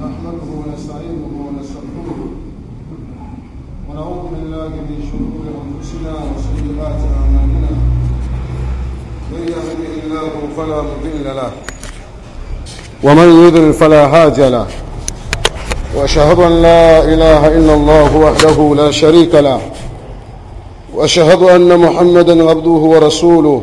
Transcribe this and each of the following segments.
نحمده ونستعينه ونستغفره ونعوذ بالله من شرور أنفسنا وسيئات أعمالنا. من يهده الله فلا مضل له ومن يضلل فلا هادي له. وأشهد أن لا إله إلا الله وحده لا شريك له. وأشهد أن محمدا عبده ورسوله.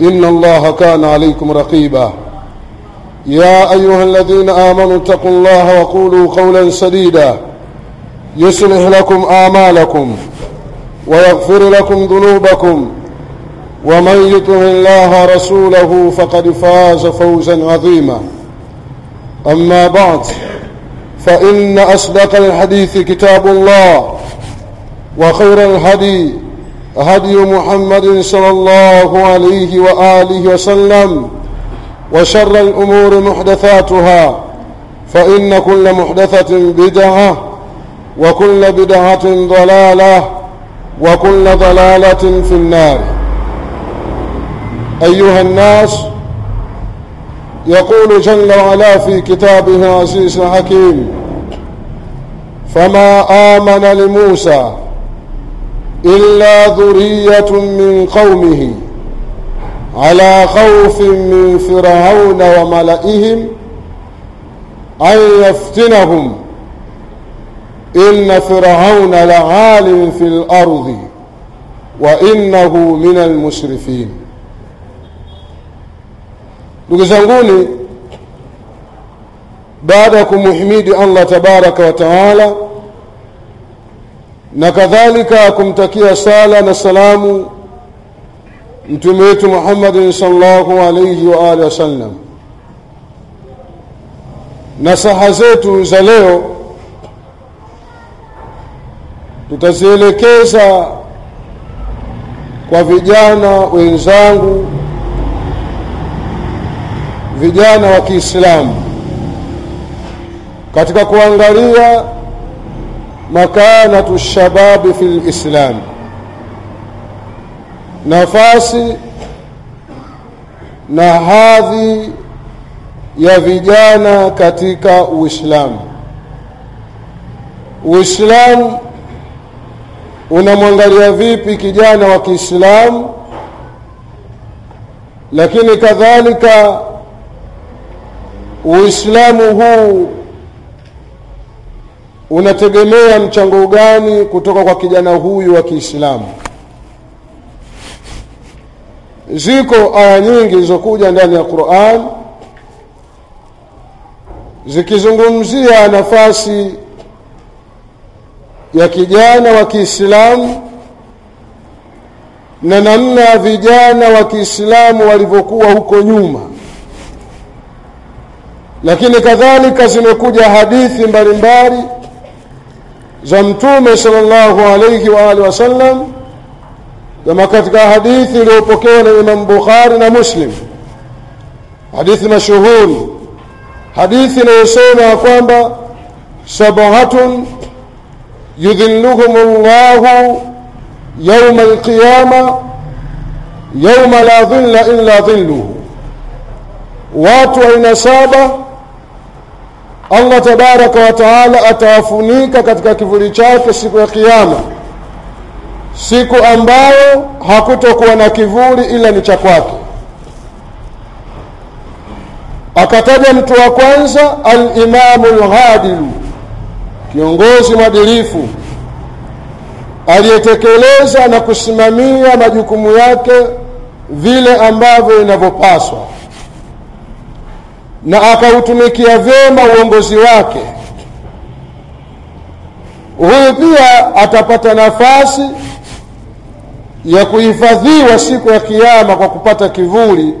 إن الله كان عليكم رقيبا. يا أيها الذين آمنوا اتقوا الله وقولوا قولا سديدا. يصلح لكم أعمالكم ويغفر لكم ذنوبكم. ومن يطع الله رسوله فقد فاز فوزا عظيما. أما بعد فإن أصدق الحديث كتاب الله وخير الهدي هدي محمد صلى الله عليه وآله وسلم وشر الأمور محدثاتها فإن كل محدثة بدعة وكل بدعة ضلالة وكل ضلالة في النار. أيها الناس يقول جل وعلا في كتابه العزيز الحكيم فما آمن لموسى إلا ذرية من قومه على خوف من فرعون وملئهم أن يفتنهم. إن فرعون لعال في الأرض وإنه من المسرفين ndugu zanguni baada tabaraka wa taala na kadhalika kumtakia sala na salamu mtume wetu muhammadin sallallahu alayhi wa alihi wasallam nasaha zetu za leo tutazielekeza kwa vijana wenzangu vijana wa kiislamu katika kuangalia makanatu shababi fi lislam nafasi na hadhi ya vijana katika uislamu. Uislamu unamwangalia vipi kijana wa kiislamu? Lakini kadhalika uislamu huu unategemea mchango gani kutoka kwa kijana huyu wa kiislamu? Ziko aya nyingi zilizokuja ndani ya quran zikizungumzia nafasi ya kijana wa kiislamu na namna vijana wa kiislamu walivyokuwa huko nyuma. Lakini kadhalika zimekuja hadithi mbalimbali زمتوم صلى الله عليه وآله وسلم كما كتك حديث لأبوكين إمام بخاري ومسلم حديث مشهور. حديث يسمى أقوام سبعة يذلهم الله يوم القيامة يوم لا ظل إلا ظله. واتوا إن سابه Allah tabaraka wa taala atawafunika katika kivuli chake siku ya kiyama siku ambayo hakutokuwa na kivuli ila ni cha kwake. Akataja mtu wa kwanza alimamu lghadilu kiongozi mwadilifu aliyetekeleza na kusimamia majukumu yake vile ambavyo inavyopaswa na akautumikia vyema uongozi wake. Huyu pia atapata nafasi ya kuhifadhiwa siku ya kiyama kwa kupata kivuli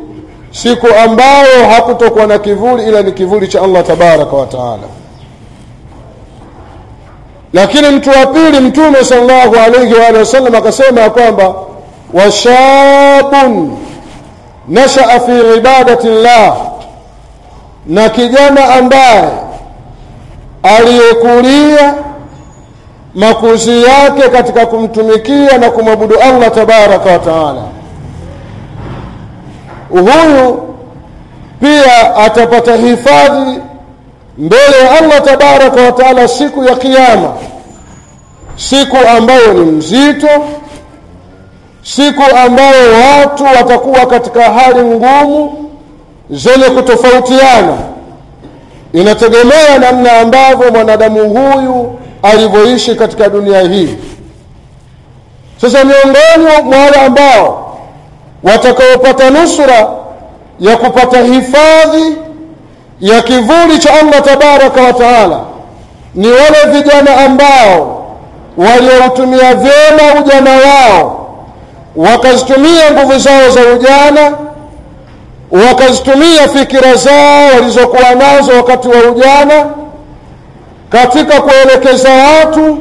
siku ambayo hakutokuwa na kivuli ila ni kivuli cha Allah tabaraka wa taala. Lakini mtu wa pili mtume sallallahu alayhi wa alihi wasallam akasema ya kwamba washabun nashaa fi ibadati llah na kijana ambaye aliyekulia makuzi yake katika kumtumikia na kumwabudu Allah tabaraka wa taala. Huyu pia atapata hifadhi mbele ya Allah tabaraka wa taala siku ya kiyama. Siku ambayo ni mzito siku ambayo watu watakuwa katika hali ngumu zenye kutofautiana. Inategemea namna ambavyo mwanadamu huyu alivyoishi katika dunia hii. Sasa miongoni mwa wale ambao watakaopata nusura ya kupata hifadhi ya kivuli cha Allah tabaraka wa taala ni wale vijana ambao walioutumia vyema ujana wao wakazitumia nguvu zao za ujana wakazitumia fikira zao walizokuwa nazo wakati wa ujana katika kuelekeza watu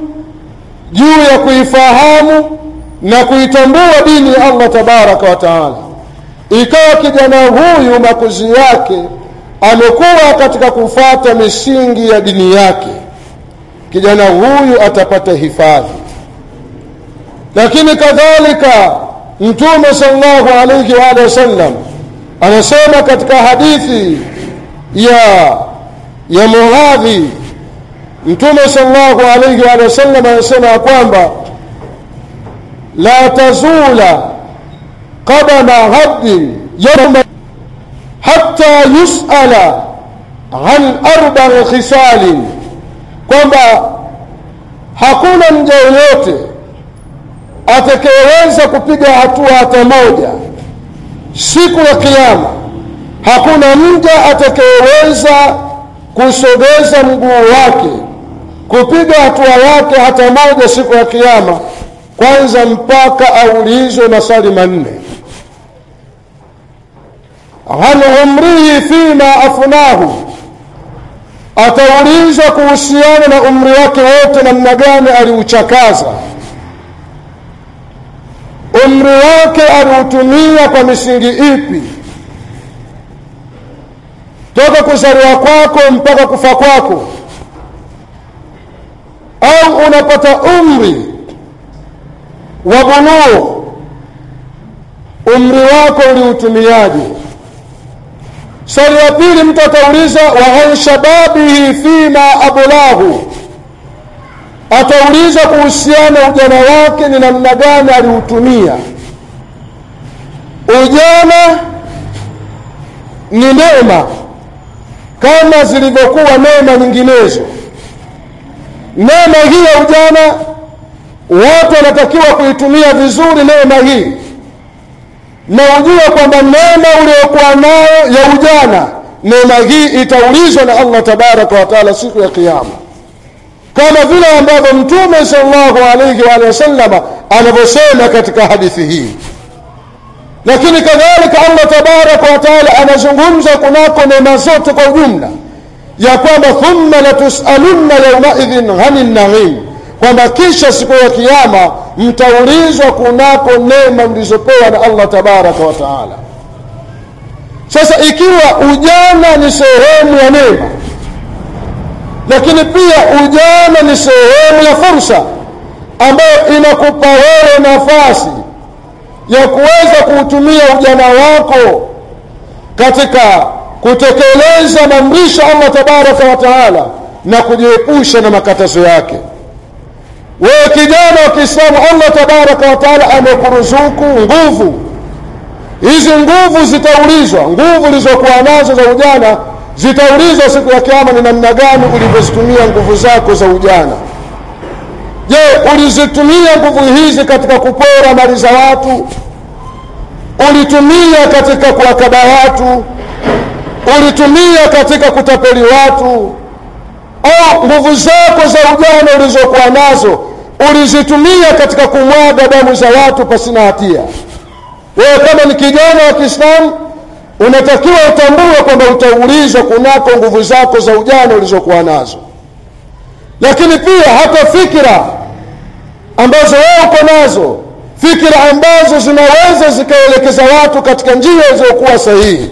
juu ya kuifahamu na kuitambua dini ya Allah tabaraka wa taala. Ikawa kijana huyu makuzi yake amekuwa katika kufata misingi ya dini yake. Kijana huyu atapata hifadhi. Lakini kadhalika mtume sallallahu alayhi wa alihi wasallam anasema katika hadithi ya ya muadhi mtume sallallahu alayhi wa sallam anasema kwamba la tazula qadama abdin yawma hatta yusala an arba'i khisalin kwamba hakuna mja yoyote atakayeweza kupiga hatua hata moja siku ya kiyama hakuna mja atakayeweza kusogeza mguu wake kupiga hatua yake hata moja siku ya kiyama kwanza mpaka aulizwe maswali manne. An umrihi fima afnahu? Ataulizwa kuhusiana na umri wake wote namna gani aliuchakaza umri wake aliutumia kwa misingi ipi? Toka kuzaliwa kwako mpaka kufa kwako. Au unapata umri wa bulugh umri wako uliutumiaje? Swali la pili mtu atauliza wa an shababihi fima ablahu ataulizwa kuhusiana ujana wake ni namna gani aliutumia. Ujana ni neema kama zilivyokuwa neema nyinginezo. Neema hii ya ujana watu wanatakiwa kuitumia vizuri neema hii. Na ujue kwamba neema uliokuwa nayo ya ujana neema hii itaulizwa na Allah tabaraka wataala siku ya kiyama kama vile ambavyo mtume sallallahu alayhi wa alihi anavyosema katika hadithi hii. Lakini kadhalika Allah tabaraka wa taala anazungumza kunako neema zote kwa ujumla ya kwamba thumma latusalunna yaumaidhin hani naim kwamba kisha siku ya kiyama mtaulizwa kunako neema mlizopewa na Allah tabaraka wa taala. Sasa ikiwa ujana ni sehemu ya neema lakini pia ujana ni sehemu ya fursa ambayo inakupa wewe nafasi ya kuweza kuutumia ujana wako katika kutekeleza maamrisho Allah tabaraka wa taala na kujiepusha na makatazo yake. Wewe kijana wa Kiislamu Allah tabaraka wa taala amekuruzuku nguvu. Hizi nguvu zitaulizwa nguvu ulizokuwa nazo za ujana zitaulizwa siku ya kiyama ni namna gani ulivyozitumia nguvu zako za ujana. Je ulizitumia nguvu hizi katika kupora mali za watu? Ulitumia katika kuwakaba watu? Ulitumia katika kutapeli watu? Au nguvu zako za ujana ulizokuwa nazo ulizitumia katika kumwaga damu za watu pasina hatia? Wewe kama ni kijana wa Kiislamu unatakiwa utambue kwamba utaulizwa kunako nguvu zako za ujana ulizokuwa nazo. Lakini pia hata fikira ambazo wewe uko nazo fikira ambazo zinaweza zikaelekeza watu katika njia zilizokuwa sahihi.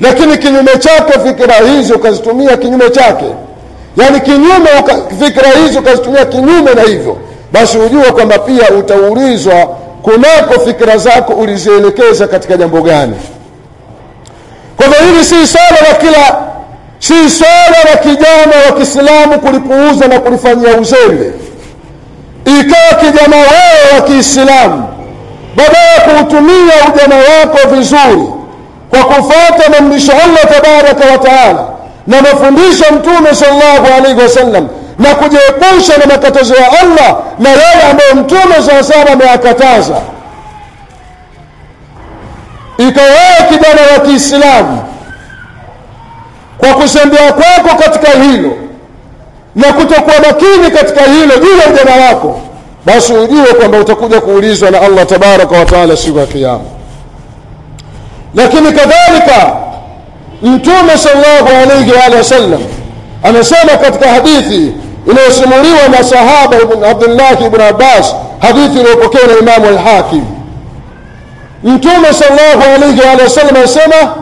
Lakini kinyume chake fikira hizi ukazitumia kinyume chake. Yaani kinyume fikira hizi ukazitumia kinyume na hivyo basi hujua kwamba pia utaulizwa kunako fikira zako ulizielekeza katika jambo gani kwa hivyo hili si swala la kila si swala la kijana wa kiislamu kulipuuza na kulifanyia uzembe. Ikawa kijana wao wa kiislamu baada ya kuutumia ujana wako vizuri kwa kufuata maamrisho allah tabaraka wa taala na mafundisho mtume sallallahu alaihi wasallam na kujiepusha na makatazo ya allah na yale ambayo mtume sallallahu alaihi wasallam ameyakataza ikawewe kijana wa kiislamu. Kwa kusembea kwako katika hilo na kutokuwa makini katika hilo juu ya ujana wako basi ujue kwamba utakuja kuulizwa na allah tabaraka wa taala siku ya kiama lakini kadhalika mtume salllahu alaihi waalihi wasallam anasema katika hadithi inayosimuliwa na sahaba ibn abdullahi ibn abbas hadithi iliyopokewa na imamu alhakim mtume sallallahu alayhi wa sallam anasema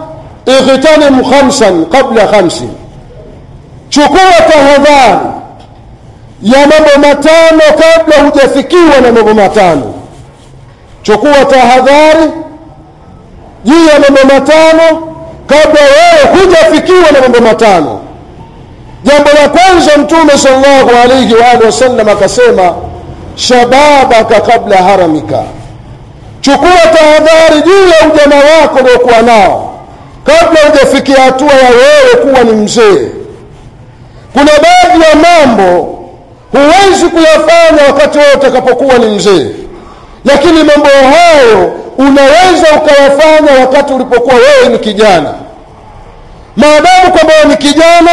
ightanim khamsan qabla khamsin chukua tahadhari ya mambo matano kabla hujafikiwa na mambo matano. Chukua tahadhari juu ya mambo matano kabla wewe hujafikiwa na mambo matano. Jambo la kwanza mtume salllahu alaihi waalihi wasallam akasema shababaka kabla haramika chukua tahadhari juu ya ujana wako uliokuwa nao. Kabla hujafikia hatua ya wewe kuwa ni mzee. Kuna baadhi ya mambo huwezi kuyafanya wakati wewe utakapokuwa ni mzee. Lakini mambo hayo unaweza ukayafanya wakati ulipokuwa wewe ni kijana. Maadamu kwamba ni kijana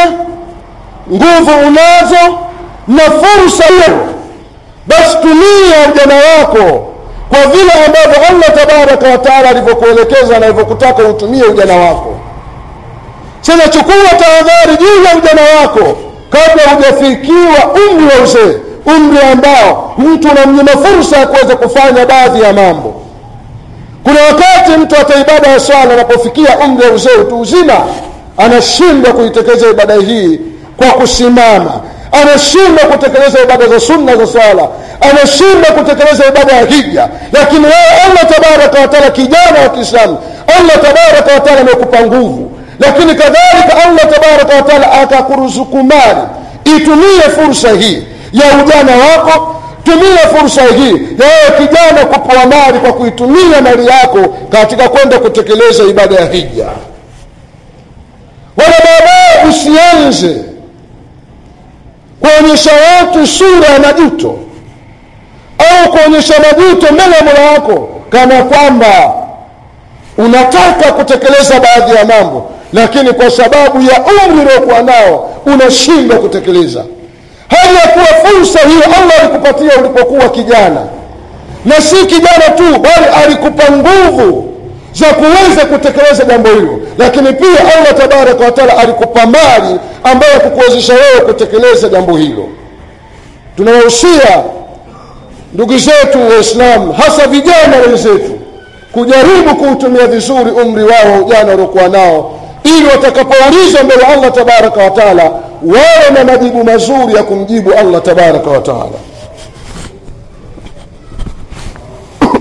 nguvu unazo na fursa hiyo basi tumia ujana wako kwa vile ambavyo allah tabaraka wataala alivyokuelekeza na alivyokutaka utumie ujana wako. Sasa chukua tahadhari juu ya ujana wako kabla hujafikiwa umri wa uzee umri ambao mtu unamnyima fursa ya kuweza kufanya baadhi ya mambo. Kuna wakati mtu hata ibada ya swala anapofikia umri wa uzee utu uzima anashindwa kuitekeleza ibada hii kwa kusimama. Anashindwa kutekeleza ibada za sunna za swala anashindwa kutekeleza ibada ya hija. Lakini wewe allah tabaraka wataala kijana wa kiislamu allah tabaraka wataala amekupa nguvu. Lakini kadhalika allah tabaraka wataala akakuruzuku mali. Itumie fursa hii ya ujana wako tumia fursa hii ya wewe kijana kupewa mali kwa kuitumia mali yako katika kwenda kutekeleza ibada ya hija. Wala baadaye usianze kuonyesha watu sura ya majuto au kuonyesha majuto mbele ya mola wako kana kwamba unataka kutekeleza baadhi ya mambo lakini kwa sababu ya umri uliokuwa nao unashindwa kutekeleza. Hali ya kuwa fursa hiyo allah alikupatia ulipokuwa kijana na si kijana tu bali alikupa nguvu za kuweza kutekeleza jambo hilo. Lakini pia allah tabaraka wataala alikupa mali ambayo kukuwezesha wewe kutekeleza jambo hilo. Tunawahusia ndugu zetu waislamu hasa vijana wenzetu kujaribu kuutumia vizuri umri wao wa ujana waliokuwa nao ili watakapoulizwa mbele allah tabaraka wataala wawe na majibu mazuri ya kumjibu allah tabaraka wataala